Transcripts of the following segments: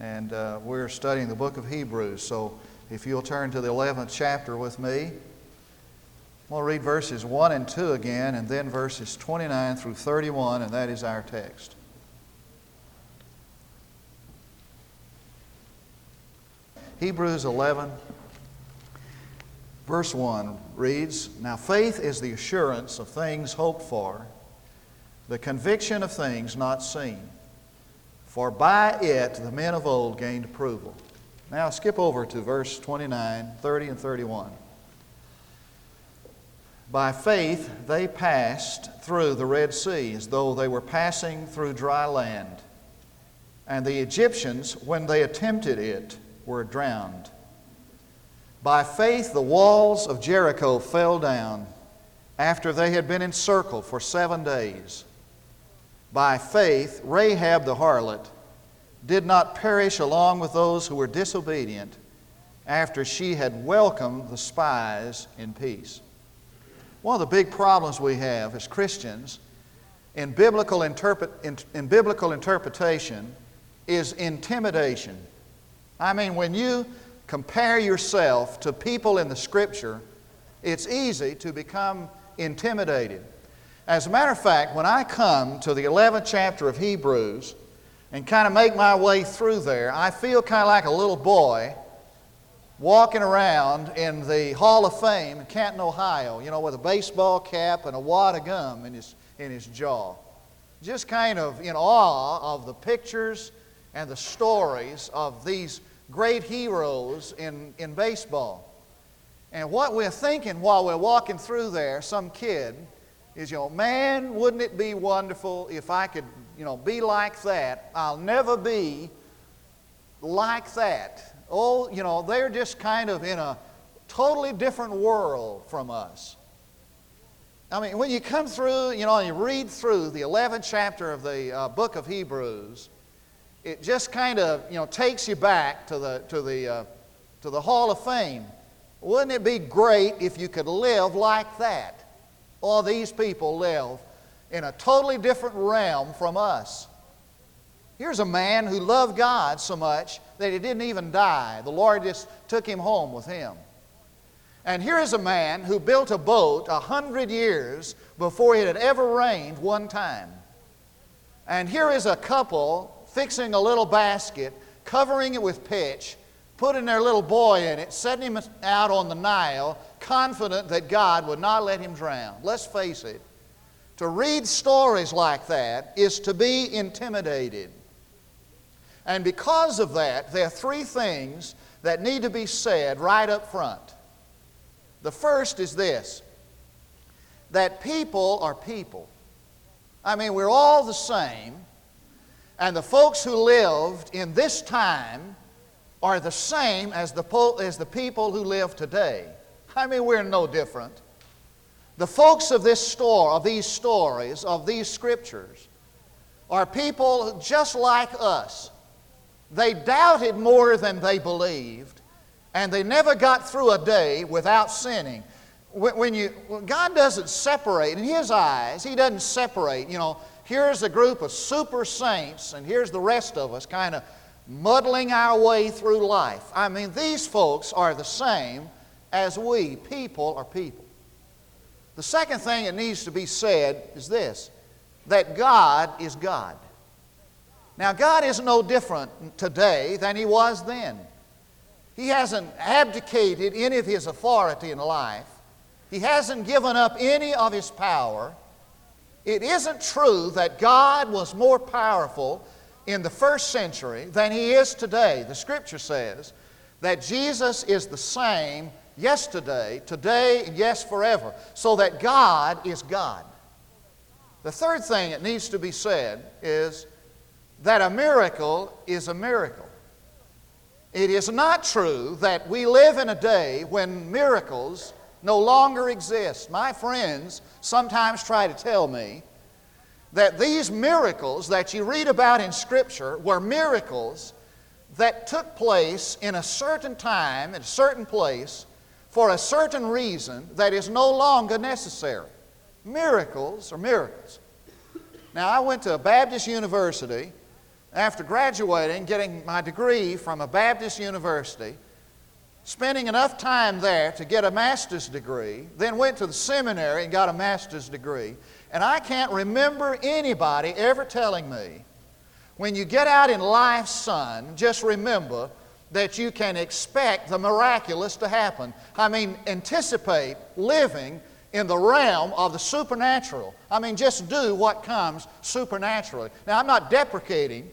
and uh, we're studying the book of Hebrews. So if you'll turn to the 11th chapter with me, we'll read verses 1 and 2 again, and then verses 29 through 31, and that is our text. Hebrews 11, verse 1 reads Now faith is the assurance of things hoped for, the conviction of things not seen. For by it the men of old gained approval. Now skip over to verse 29, 30, and 31. By faith they passed through the Red Sea as though they were passing through dry land. And the Egyptians, when they attempted it, were drowned. By faith the walls of Jericho fell down after they had been encircled for seven days. By faith, Rahab the harlot did not perish along with those who were disobedient after she had welcomed the spies in peace. One of the big problems we have as Christians in biblical, interpret, in, in biblical interpretation is intimidation. I mean, when you compare yourself to people in the Scripture, it's easy to become intimidated. As a matter of fact, when I come to the 11th chapter of Hebrews and kind of make my way through there, I feel kind of like a little boy walking around in the Hall of Fame in Canton, Ohio, you know, with a baseball cap and a wad of gum in his, in his jaw. Just kind of in awe of the pictures and the stories of these great heroes in, in baseball. And what we're thinking while we're walking through there, some kid, is, you know, man, wouldn't it be wonderful if I could, you know, be like that? I'll never be like that. Oh, you know, they're just kind of in a totally different world from us. I mean, when you come through, you know, and you read through the 11th chapter of the uh, book of Hebrews, it just kind of, you know, takes you back to the, to the, uh, to the Hall of Fame. Wouldn't it be great if you could live like that? All these people live in a totally different realm from us. Here's a man who loved God so much that he didn't even die. The Lord just took him home with him. And here is a man who built a boat a hundred years before it had ever rained one time. And here is a couple fixing a little basket, covering it with pitch, putting their little boy in it, setting him out on the Nile, confident that God would not let him drown. Let's face it, to read stories like that is to be intimidated. And because of that, there are three things that need to be said right up front. The first is this that people are people. I mean, we're all the same, and the folks who lived in this time are the same as the, as the people who live today. I mean, we're no different. The folks of this store, of these stories, of these scriptures, are people just like us. They doubted more than they believed, and they never got through a day without sinning. When you, God doesn't separate, in His eyes, He doesn't separate, you know, here's a group of super saints, and here's the rest of us kind of muddling our way through life. I mean, these folks are the same as we. People are people. The second thing that needs to be said is this that God is God. Now, God is no different today than He was then. He hasn't abdicated any of His authority in life, He hasn't given up any of His power. It isn't true that God was more powerful in the first century than He is today. The Scripture says that Jesus is the same yesterday, today, and yes, forever. So that God is God. The third thing that needs to be said is that a miracle is a miracle. It is not true that we live in a day when miracles no longer exist. My friends sometimes try to tell me that these miracles that you read about in Scripture were miracles that took place in a certain time, in a certain place, for a certain reason that is no longer necessary. Miracles are miracles. Now, I went to a Baptist university after graduating, getting my degree from a Baptist university, spending enough time there to get a master's degree, then went to the seminary and got a master's degree. And I can't remember anybody ever telling me, when you get out in life, son, just remember that you can expect the miraculous to happen. I mean, anticipate living in the realm of the supernatural. I mean, just do what comes supernaturally. Now, I'm not deprecating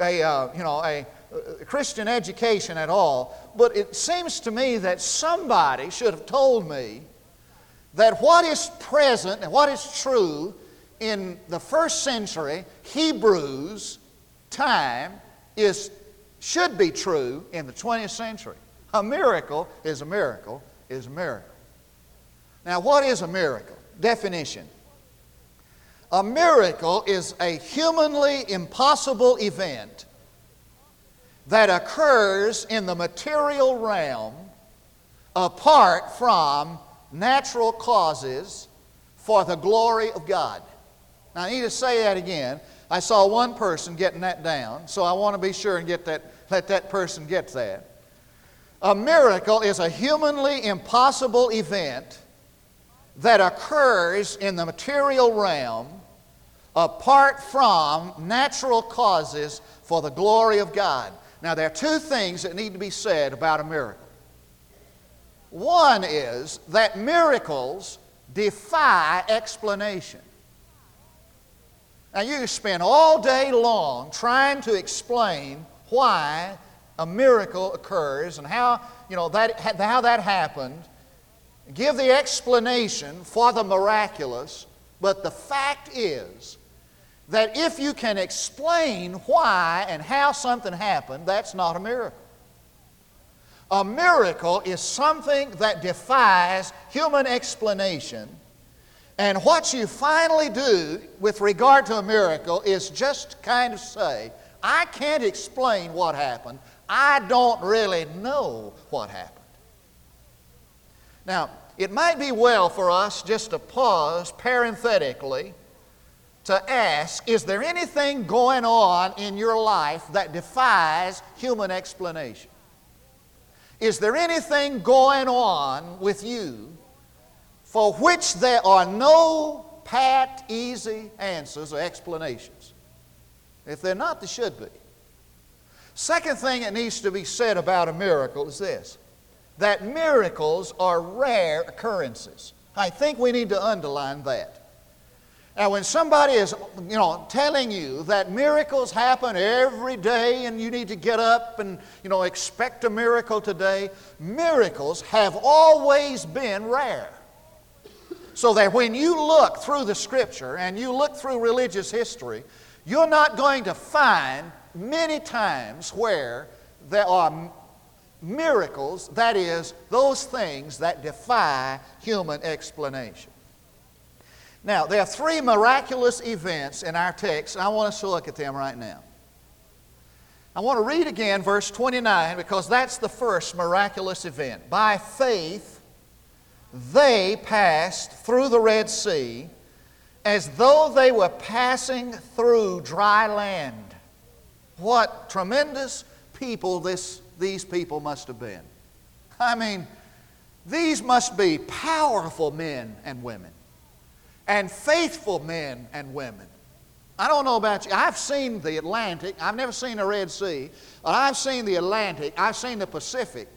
a, uh, you know, a, a Christian education at all, but it seems to me that somebody should have told me that what is present and what is true in the first century Hebrews time is should be true in the 20th century. A miracle is a miracle is a miracle. Now, what is a miracle? Definition. A miracle is a humanly impossible event that occurs in the material realm apart from natural causes for the glory of God. Now, I need to say that again. I saw one person getting that down, so I want to be sure and get that, let that person get that. A miracle is a humanly impossible event that occurs in the material realm apart from natural causes for the glory of God. Now, there are two things that need to be said about a miracle. One is that miracles defy explanation. Now, you spend all day long trying to explain why a miracle occurs and how, you know, that, how that happened. Give the explanation for the miraculous, but the fact is that if you can explain why and how something happened, that's not a miracle. A miracle is something that defies human explanation. And what you finally do with regard to a miracle is just kind of say, I can't explain what happened. I don't really know what happened. Now, it might be well for us just to pause parenthetically to ask Is there anything going on in your life that defies human explanation? Is there anything going on with you for which there are no pat, easy answers or explanations? If they're not, there should be. Second thing that needs to be said about a miracle is this that miracles are rare occurrences. I think we need to underline that. Now, when somebody is, you know, telling you that miracles happen every day and you need to get up and, you know, expect a miracle today, miracles have always been rare. So that when you look through the Scripture and you look through religious history, you're not going to find many times where there are miracles, that is, those things that defy human explanation. Now, there are three miraculous events in our text, and I want us to look at them right now. I want to read again verse 29 because that's the first miraculous event. By faith, they passed through the Red Sea as though they were passing through dry land. What tremendous people this, these people must have been. I mean, these must be powerful men and women and faithful men and women. I don't know about you. I've seen the Atlantic. I've never seen the Red Sea. But I've seen the Atlantic. I've seen the Pacific.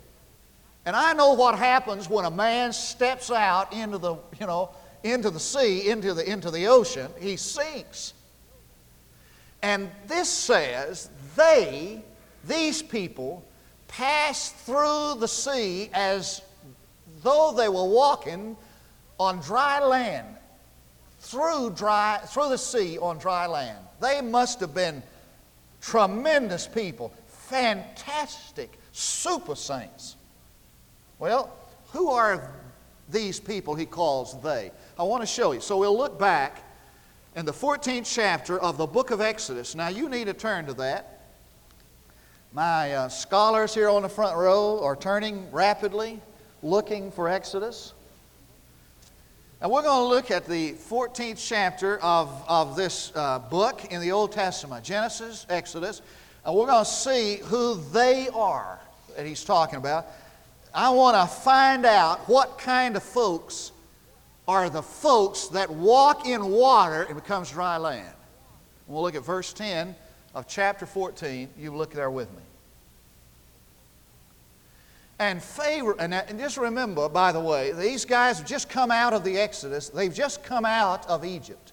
And I know what happens when a man steps out into the, you know, into the sea, into the, into the ocean. He sinks. And this says they, these people, passed through the sea as though they were walking on dry land through, dry, through the sea on dry land. They must have been tremendous people, fantastic, super saints. Well, who are these people he calls they? I want to show you. So we'll look back in the 14th chapter of the book of Exodus. Now, you need to turn to that. My uh, scholars here on the front row are turning rapidly, looking for Exodus. And we're going to look at the 14th chapter of, of this uh, book in the Old Testament Genesis, Exodus. And we're going to see who they are that he's talking about. I want to find out what kind of folks are the folks that walk in water and becomes dry land. We'll look at verse 10 of chapter 14. You look there with me. And favor. and, uh, and just remember, by the way, these guys have just come out of the Exodus. They've just come out of Egypt.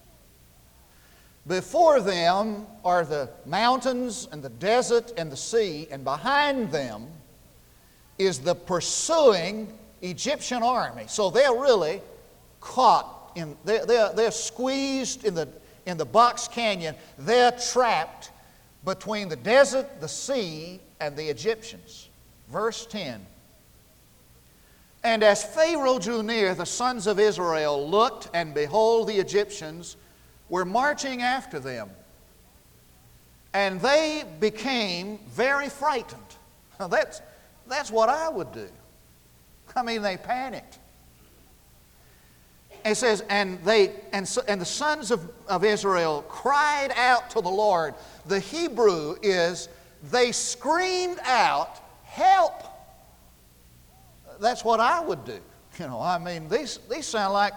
Before them are the mountains and the desert and the sea, and behind them is the pursuing Egyptian army. So they're really caught in, they're, they're, they're squeezed in the, in the box canyon. They're trapped between the desert, the sea, and the Egyptians. Verse 10 And as Pharaoh drew near, the sons of Israel looked, and behold, the Egyptians were marching after them. And they became very frightened. Now that's, that's what I would do. I mean, they panicked. It says, and they and, so, and the sons of, of Israel cried out to the Lord. The Hebrew is they screamed out, Help! That's what I would do. You know, I mean, these, these sound like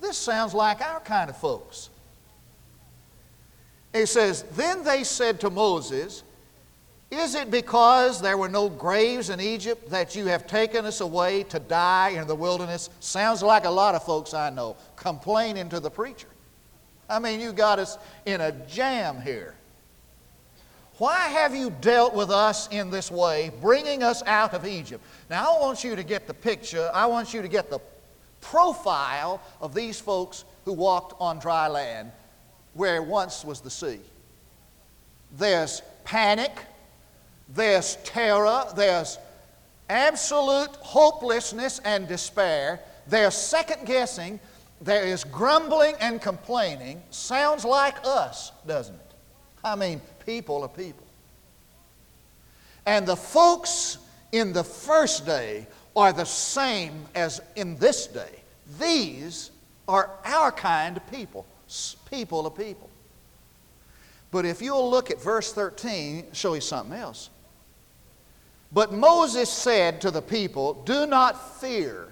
this sounds like our kind of folks. He says, Then they said to Moses, is it because there were no graves in Egypt that you have taken us away to die in the wilderness? Sounds like a lot of folks I know complaining to the preacher. I mean, you got us in a jam here. Why have you dealt with us in this way, bringing us out of Egypt? Now, I want you to get the picture, I want you to get the profile of these folks who walked on dry land where once was the sea. There's panic there's terror, there's absolute hopelessness and despair, there's second guessing, there is grumbling and complaining. Sounds like us, doesn't it? I mean, people are people. And the folks in the first day are the same as in this day. These are our kind of people, people of people. But if you'll look at verse 13, show you something else. But Moses said to the people, Do not fear.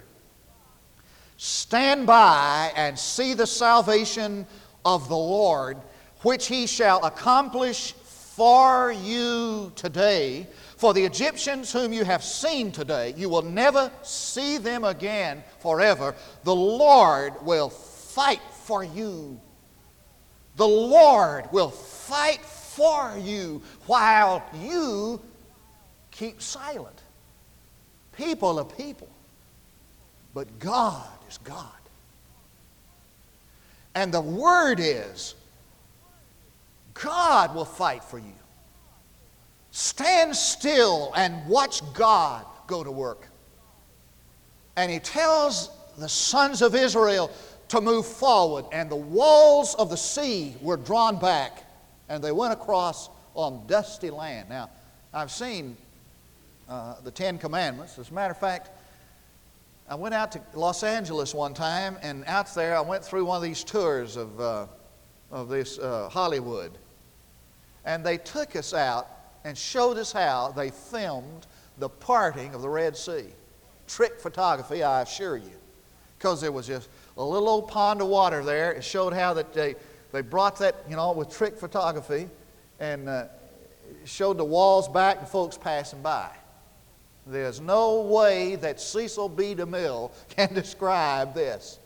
Stand by and see the salvation of the Lord, which he shall accomplish for you today. For the Egyptians whom you have seen today, you will never see them again forever. The Lord will fight for you. The Lord will fight for you while you keep silent. People are people, but God is God. And the word is God will fight for you. Stand still and watch God go to work. And he tells the sons of Israel to move forward, and the walls of the sea were drawn back, and they went across on dusty land. Now, I've seen uh, the Ten Commandments. As a matter of fact, I went out to Los Angeles one time, and out there I went through one of these tours of, uh, of this uh, Hollywood. And they took us out and showed us how they filmed the parting of the Red Sea. Trick photography, I assure you. Because there was just a little old pond of water there. It showed how that they, they brought that, you know, with trick photography and uh, showed the walls back and folks passing by. There's no way that Cecil B. DeMille can describe this.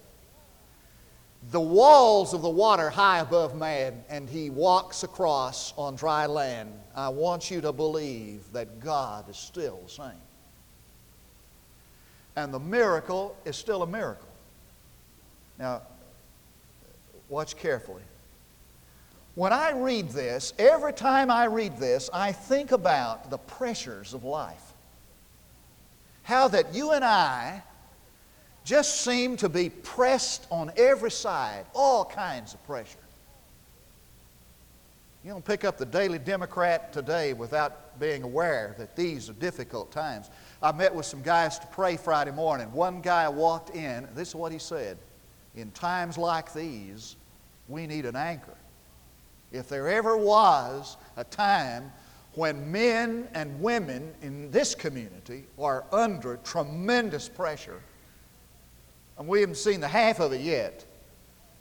The walls of the water high above man, and he walks across on dry land. I want you to believe that God is still the same. And the miracle is still a miracle. Now, watch carefully. When I read this, every time I read this, I think about the pressures of life how that you and I just seem to be pressed on every side, all kinds of pressure. You don't pick up the Daily Democrat today without being aware that these are difficult times. I met with some guys to pray Friday morning. One guy walked in, this is what he said. in times like these, we need an anchor. If there ever was a time when men and women in this community are under tremendous pressure, and we haven't seen the half of it yet,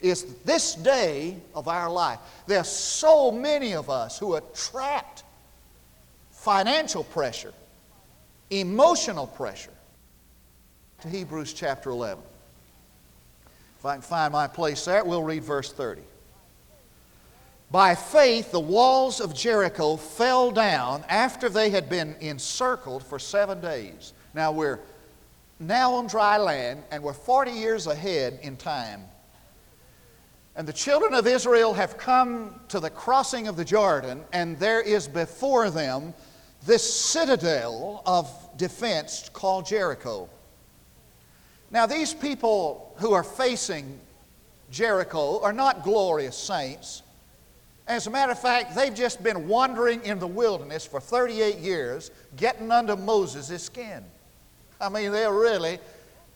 is this day of our life. There's so many of us who are trapped. Financial pressure, emotional pressure. To Hebrews chapter 11. If I can find my place there, we'll read verse 30. By faith, the walls of Jericho fell down after they had been encircled for seven days. Now we're now on dry land, and we're 40 years ahead in time. And the children of Israel have come to the crossing of the Jordan, and there is before them this citadel of defense called Jericho. Now, these people who are facing Jericho are not glorious saints. As a matter of fact, they've just been wandering in the wilderness for 38 years, getting under Moses' skin. I mean, they're really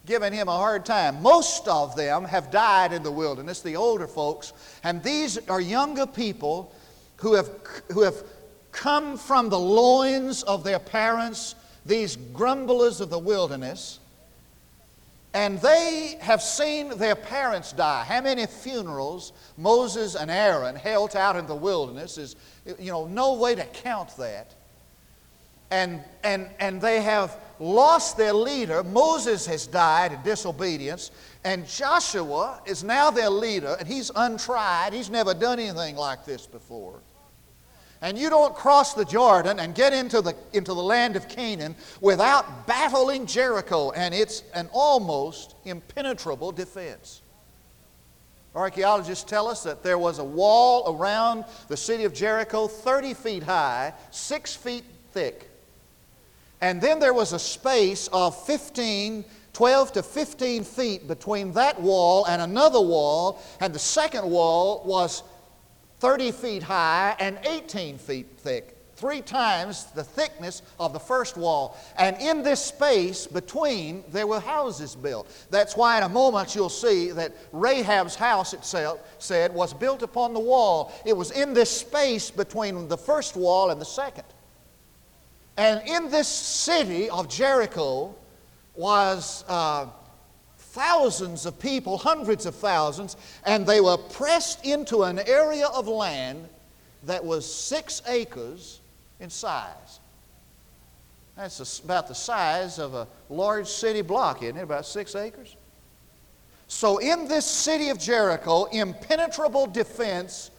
giving him a hard time. Most of them have died in the wilderness, the older folks, and these are younger people who have, who have come from the loins of their parents, these grumblers of the wilderness, and they have seen their parents die. How many funerals Moses and Aaron held out in the wilderness is, you know, no way to count that. And, and, and they have lost their leader. Moses has died in disobedience, and Joshua is now their leader, and he's untried. He's never done anything like this before. And you don't cross the Jordan and get into the, into the land of Canaan without battling Jericho, and it's an almost impenetrable defense. Archaeologists tell us that there was a wall around the city of Jericho 30 feet high, 6 feet thick. And then there was a space of 15, 12 to 15 feet between that wall and another wall, and the second wall was 30 feet high and 18 feet thick, three times the thickness of the first wall. And in this space between, there were houses built. That's why in a moment you'll see that Rahab's house itself said was built upon the wall. It was in this space between the first wall and the second. And in this city of Jericho was uh, thousands of people, hundreds of thousands, and they were pressed into an area of land that was six acres in size. That's about the size of a large city block, isn't it? About six acres. So, in this city of Jericho, impenetrable defense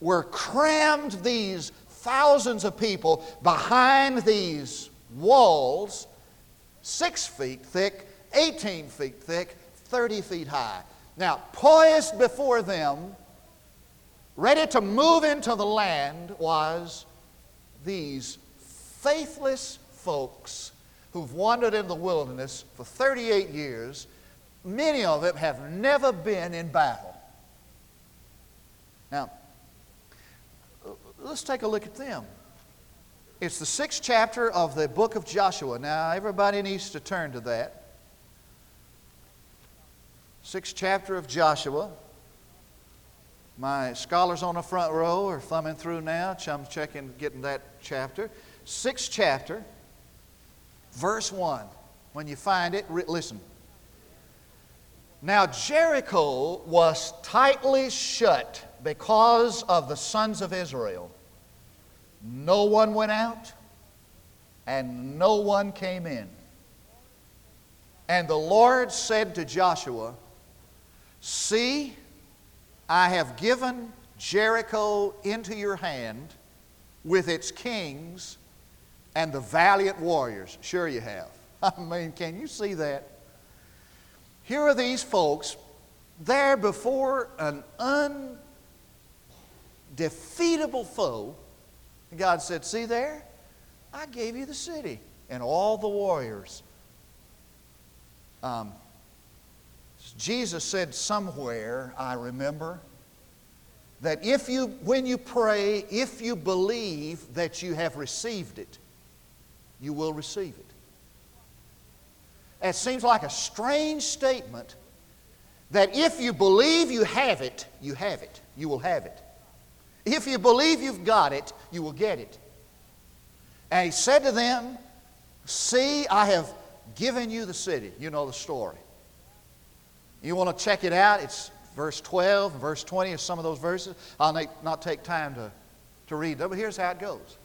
were crammed these thousands of people behind these walls, six feet thick, 18 feet thick, 30 feet high. Now, poised before them, ready to move into the land, was these faithless folks who've wandered in the wilderness for 38 years. Many of them have never been in battle. Now, let's take a look at them. It's the sixth chapter of the book of Joshua. Now, everybody needs to turn to that. Sixth chapter of Joshua. My scholars on the front row are thumbing through now. I'm checking, getting that chapter. Sixth chapter, verse 1. When you find it, listen. Now Jericho was tightly shut because of the sons of Israel. No one went out, and no one came in. And the Lord said to Joshua, See, I have given Jericho into your hand with its kings and the valiant warriors. Sure, you have. I mean, can you see that? Here are these folks there before an undefeatable foe. And God said, See there? I gave you the city and all the warriors. Um, Jesus said somewhere, I remember, that if you, when you pray, if you believe that you have received it, you will receive it. It seems like a strange statement that if you believe you have it, you have it. You will have it. If you believe you've got it, you will get it. And he said to them, See, I have given you the city. You know the story. You want to check it out? It's verse 12 and verse 20 of some of those verses. I'll not take time to, to read them, but here's how it goes.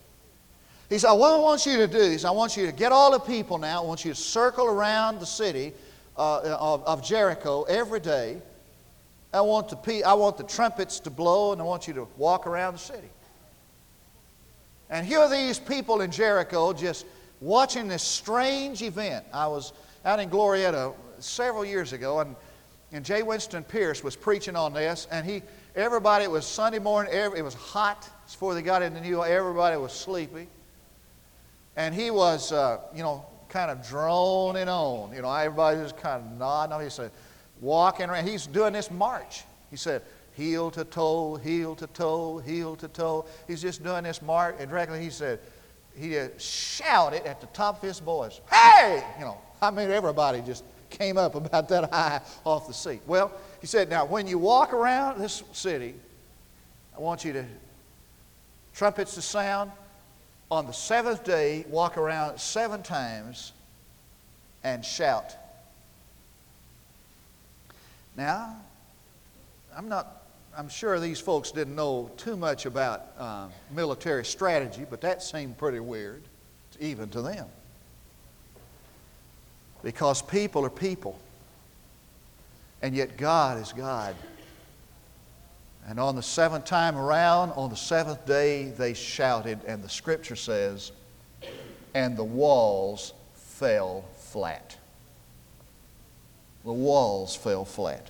He said, What I want you to do is, I want you to get all the people now, I want you to circle around the city uh, of, of Jericho every day. I want, the, I want the trumpets to blow, and I want you to walk around the city. And here are these people in Jericho just watching this strange event. I was out in Glorieta several years ago, and, and J. Winston Pearce was preaching on this, and he, everybody, it was Sunday morning, every, it was hot before they got into New York, everybody was sleepy. And he was, uh, you know, kind of droning on. You know, everybody was kind of nodding. He said, walking around. He's doing this march. He said, heel to toe, heel to toe, heel to toe. He's just doing this march. And directly he said, he just shouted at the top of his voice, hey! You know, I mean, everybody just came up about that high off the seat. Well, he said, now when you walk around this city, I want you to, trumpets to sound. On the seventh day, walk around seven times and shout. Now, I'm not I'm sure these folks didn't know too much about uh, military strategy, but that seemed pretty weird, even to them. Because people are people, and yet God is God. And on the seventh time around, on the seventh day, they shouted, and the scripture says, and the walls fell flat. The walls fell flat.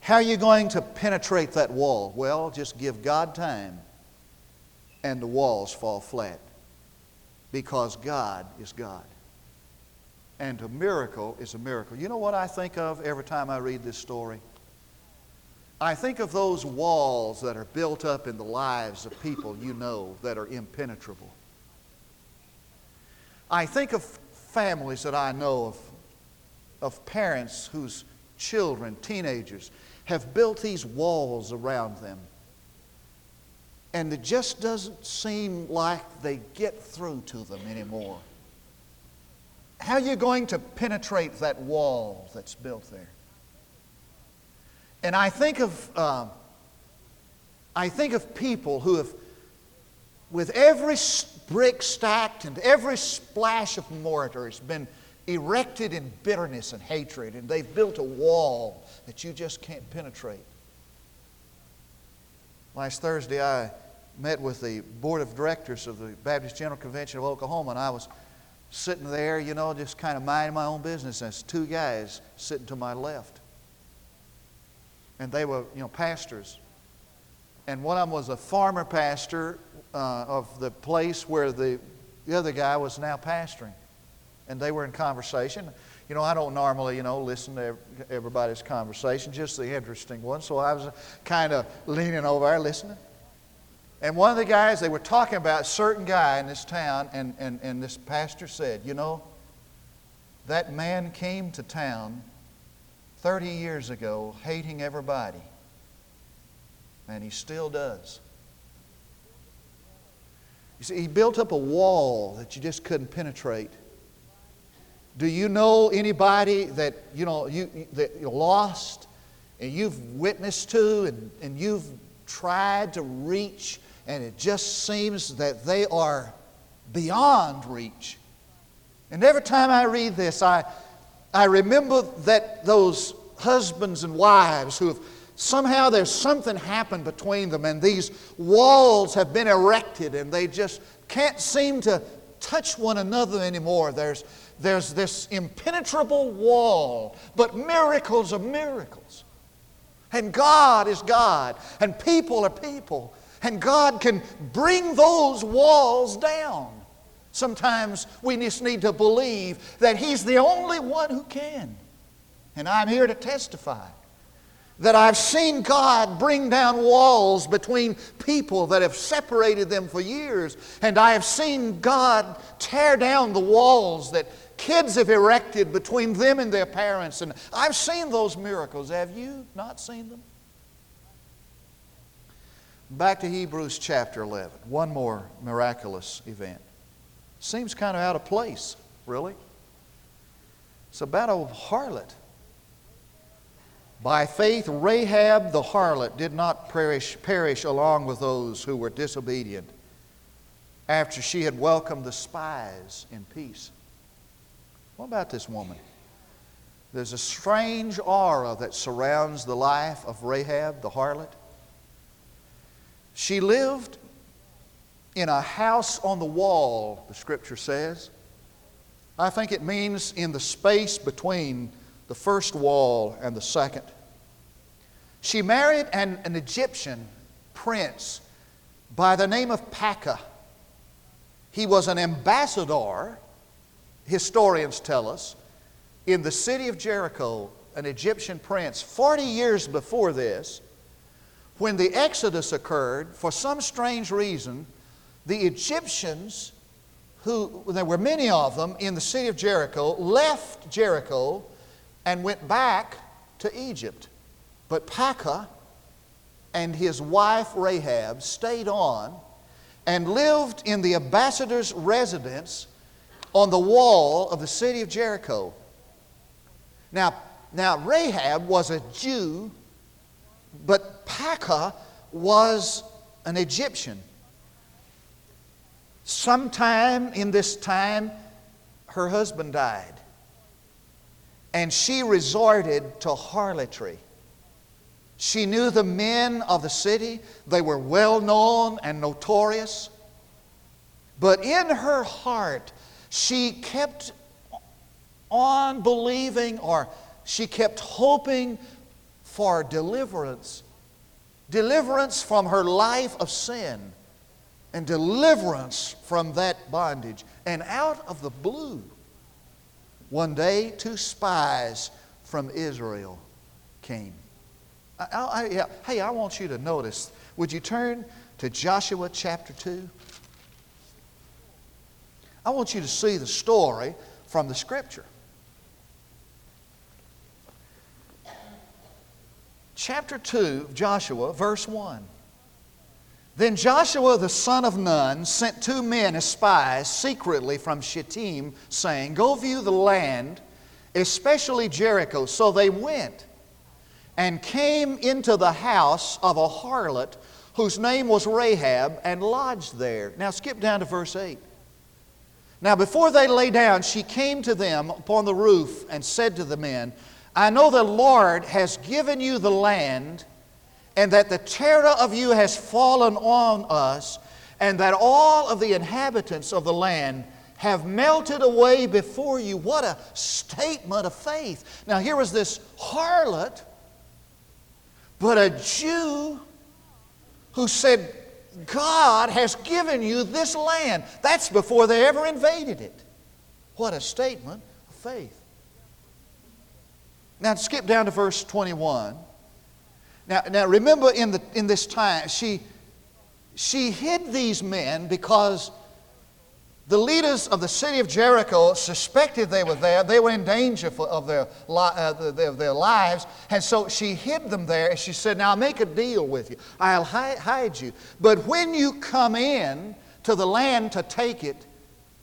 How are you going to penetrate that wall? Well, just give God time and the walls fall flat because God is God. And a miracle is a miracle. You know what I think of every time I read this story? I think of those walls that are built up in the lives of people you know that are impenetrable. I think of families that I know of, of parents whose children, teenagers, have built these walls around them. And it just doesn't seem like they get through to them anymore. How are you going to penetrate that wall that's built there? And I think of, uh, I think of people who have, with every brick stacked and every splash of mortar, has been erected in bitterness and hatred, and they've built a wall that you just can't penetrate. Last Thursday, I met with the board of directors of the Baptist General Convention of Oklahoma, and I was sitting there, you know, just kind of minding my own business. There's two guys sitting to my left. And they were, you know, pastors. And one of them was a farmer pastor uh, of the place where the, the other guy was now pastoring and they were in conversation. You know, I don't normally, you know, listen to everybody's conversation, just the interesting ones. So I was kind of leaning over there listening. And one of the guys, they were talking about a certain guy in this town, and, and, and this pastor said, You know, that man came to town 30 years ago hating everybody, and he still does. You see, he built up a wall that you just couldn't penetrate. Do you know anybody that you know you that you're lost and you've witnessed to and, and you've tried to reach and it just seems that they are beyond reach? And every time I read this, I, I remember that those husbands and wives who have somehow there's something happened between them and these walls have been erected and they just can't seem to touch one another anymore. There's, there's this impenetrable wall, but miracles are miracles. And God is God, and people are people, and God can bring those walls down. Sometimes we just need to believe that He's the only one who can. And I'm here to testify that I've seen God bring down walls between people that have separated them for years, and I have seen God tear down the walls that kids have erected between them and their parents. And I've seen those miracles. Have you not seen them? Back to Hebrews chapter 11. One more miraculous event. Seems kind of out of place, really. It's about a harlot. By faith, Rahab the harlot did not perish, perish along with those who were disobedient after she had welcomed the spies in peace. What about this woman? There's a strange aura that surrounds the life of Rahab the harlot. She lived in a house on the wall, the scripture says. I think it means in the space between the first wall and the second. She married an, an Egyptian prince by the name of Pekah. He was an ambassador, historians tell us, in the city of Jericho, an Egyptian prince. 40 years before this, when the Exodus occurred, for some strange reason, the Egyptians, who there were many of them in the city of Jericho, left Jericho and went back to Egypt. But Pekah and his wife Rahab stayed on and lived in the ambassador's residence on the wall of the city of Jericho. Now, now Rahab was a Jew, but Pekah was an Egyptian. Sometime in this time, her husband died, and she resorted to harlotry. She knew the men of the city, they were well known and notorious. But in her heart, she kept on believing or she kept hoping for deliverance. Deliverance from her life of sin and deliverance from that bondage. And out of the blue, one day, two spies from Israel came. I, I, yeah, hey, I want you to notice. Would you turn to Joshua chapter 2? I want you to see the story from the scripture. Chapter 2 Joshua, verse 1. Then Joshua the son of Nun sent two men as spies secretly from Shittim, saying, Go view the land, especially Jericho. So they went and came into the house of a harlot whose name was Rahab and lodged there. Now skip down to verse 8. Now, before they lay down, she came to them upon the roof and said to the men, I know the Lord has given you the land and that the terror of you has fallen on us, and that all of the inhabitants of the land have melted away before you. What a statement of faith. Now, here was this harlot, but a Jew who said, God has given you this land. That's before they ever invaded it. What a statement of faith. Now, skip down to verse 21. Now, now remember in, the, in this time, she, she hid these men because the leaders of the city of Jericho suspected they were there. They were in danger for, of their, uh, their, their, lives. And so she hid them there and she said, Now I'll make a deal with you. I'll hi- hide you. But when you come in to the land to take it,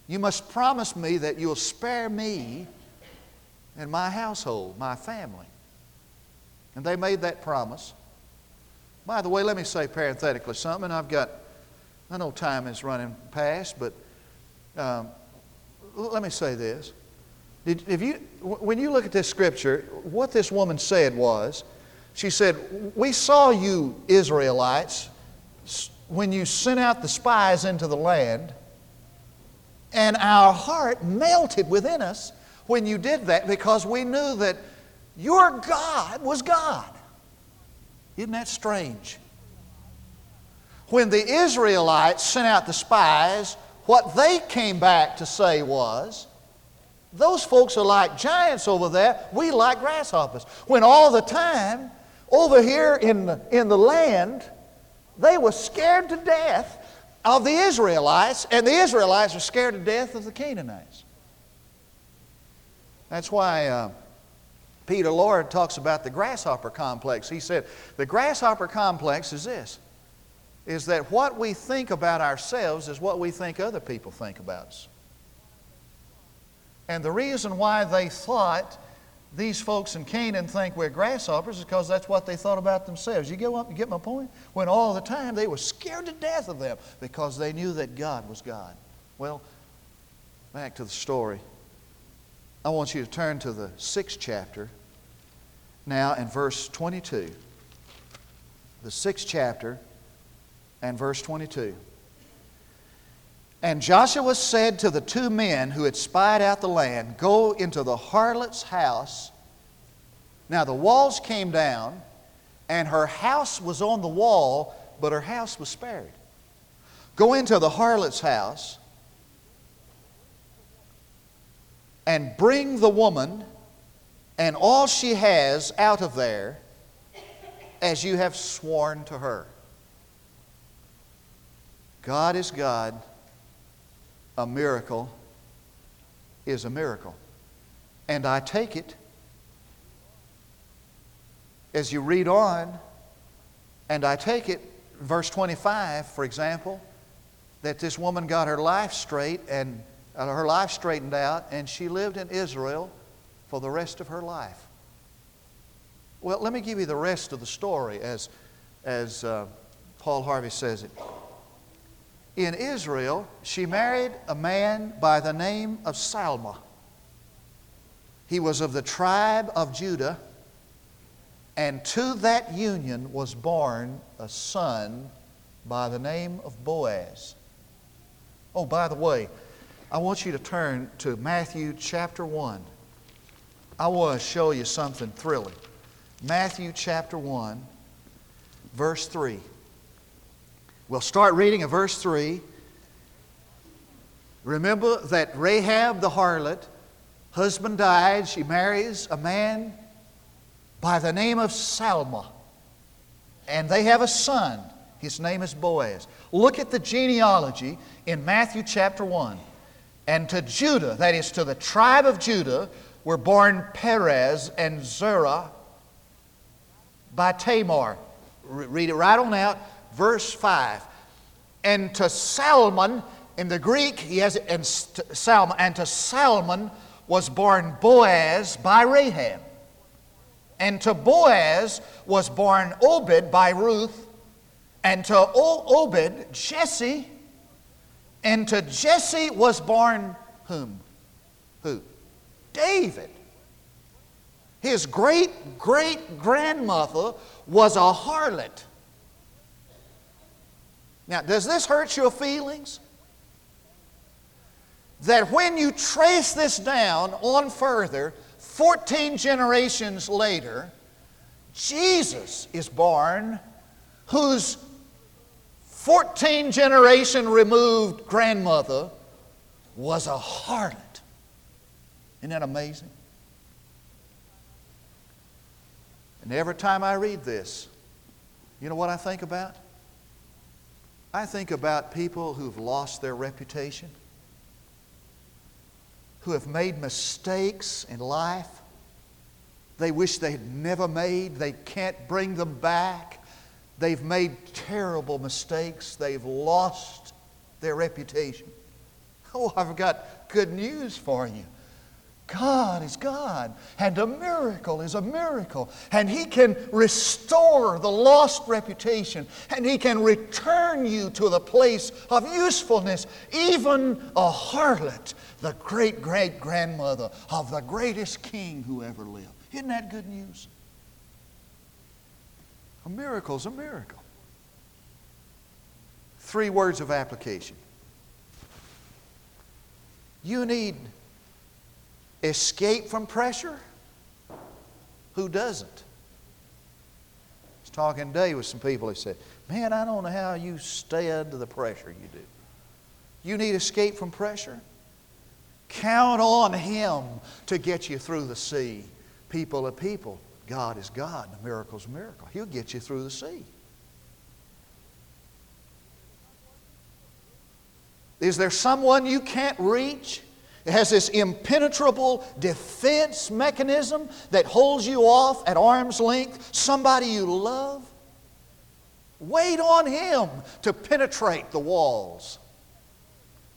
you must promise me that you'll spare me and my household, my family. And they made that promise. By the way, let me say parenthetically something. I've got, I know time is running past, but um, let me say this. Did, if you, when you look at this scripture, what this woman said was, she said, We saw you, Israelites, when you sent out the spies into the land, and our heart melted within us when you did that because we knew that your God was God. Isn't that strange? When the Israelites sent out the spies, what they came back to say was, those folks are like giants over there. We like grasshoppers. When all the time, over here in the, in the land, they were scared to death of the Israelites, and the Israelites were scared to death of the Canaanites. That's why uh, Peter Lord talks about the grasshopper complex. He said, The grasshopper complex is this is that what we think about ourselves is what we think other people think about us. And the reason why they thought these folks in Canaan think we're grasshoppers is because that's what they thought about themselves. You get, up, you get my point? When all the time they were scared to death of them because they knew that God was God. Well, back to the story. I want you to turn to the sixth chapter now in verse 22. The sixth chapter and verse 22. And Joshua said to the two men who had spied out the land, Go into the harlot's house. Now the walls came down, and her house was on the wall, but her house was spared. Go into the harlot's house and bring the woman and all she has out of there as you have sworn to her. God is God a miracle is a miracle. And I take it as you read on, and I take it, verse 25, for example, that this woman got her life straight and uh, her life straightened out, and she lived in Israel for the rest of her life. Well, let me give you the rest of the story as, as uh, Paul Harvey says it in Israel, she married a man by the name of Salma. He was of the tribe of Judah, and to that union was born a son by the name of Boaz. Oh, by the way, I want you to turn to Matthew chapter 1. I want to show you something thrilling. Matthew chapter 1, verse 3. We'll start reading at verse 3. Remember that Rahab the harlot, husband died, she marries a man by the name of Salma. And they have a son. His name is Boaz. Look at the genealogy in Matthew chapter 1. And to Judah, that is to the tribe of Judah, were born Perez and Zerah by Tamar. Read it right on out verse 5. And to Salmon, in the Greek, he has it, and Salmon, and to Salmon was born Boaz by Rahab. And to Boaz was born Obed by Ruth. And to Obed, Jesse. And to Jesse was born whom? Who? David. His great great grandmother was a harlot. Now, does this hurt your feelings? That when you trace this down on further, 14 generations later, Jesus is born, whose 14 generation removed grandmother was a harlot. Isn't that amazing? And every time I read this, you know what I think about? I think about people who've lost their reputation, who have made mistakes in life they wish they had never made. They can't bring them back. They've made terrible mistakes. They've lost their reputation. Oh, I've got good news for you. God is God, and a miracle is a miracle, and He can restore the lost reputation, and He can return you to the place of usefulness. Even a harlot, the great great grandmother of the greatest king who ever lived. Isn't that good news? A miracle is a miracle. Three words of application. You need escape from pressure? Who doesn't? I was talking today with some people who said, Man, I don't know how you stay under the pressure you do. You need escape from pressure? Count on Him to get you through the sea. People are people. God is God. The miracle's a miracle. He'll get you through the sea. Is there someone you can't reach? It has this impenetrable defense mechanism that holds you off at arm's length, somebody you love. Wait on Him to penetrate the walls.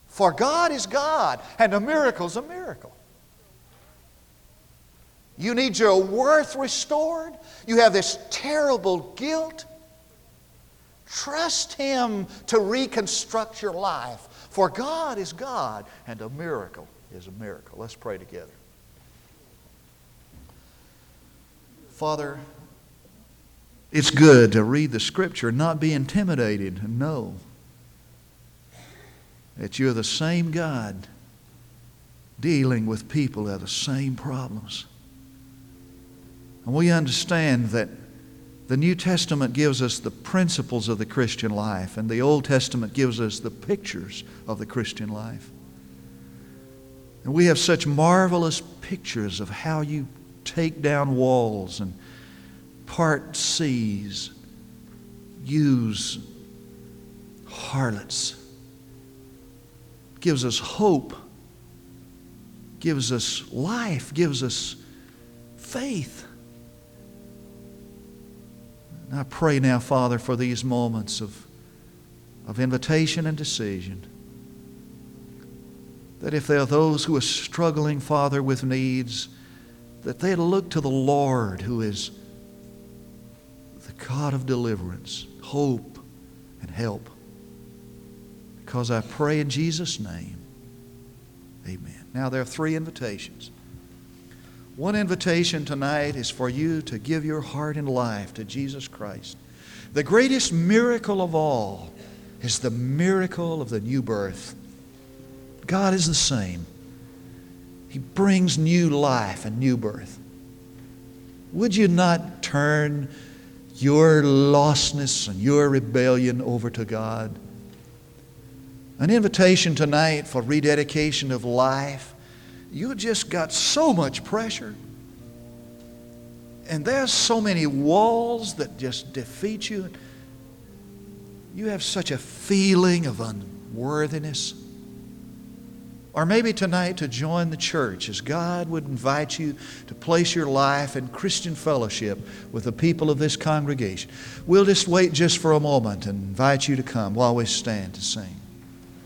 For God is God, and a miracle is a miracle. You need your worth restored. You have this terrible guilt. Trust Him to reconstruct your life. For God is God, and a miracle is a miracle. Let's pray together. Father, it's good to read the Scripture not be intimidated and know that you're the same God dealing with people that have the same problems. And we understand that the New Testament gives us the principles of the Christian life, and the Old Testament gives us the pictures of the Christian life. And we have such marvelous pictures of how you take down walls and part seas, use harlots. Gives us hope, gives us life, gives us faith. And I pray now, Father, for these moments of, of invitation and decision. That if there are those who are struggling, Father, with needs, that they look to the Lord who is the God of deliverance, hope, and help. Because I pray in Jesus' name. Amen. Now, there are three invitations. One invitation tonight is for you to give your heart and life to Jesus Christ. The greatest miracle of all is the miracle of the new birth. God is the same. He brings new life and new birth. Would you not turn your lostness and your rebellion over to God? An invitation tonight for rededication of life you just got so much pressure. And there's so many walls that just defeat you. You have such a feeling of unworthiness. Or maybe tonight to join the church as God would invite you to place your life in Christian fellowship with the people of this congregation. We'll just wait just for a moment and invite you to come while we stand to sing.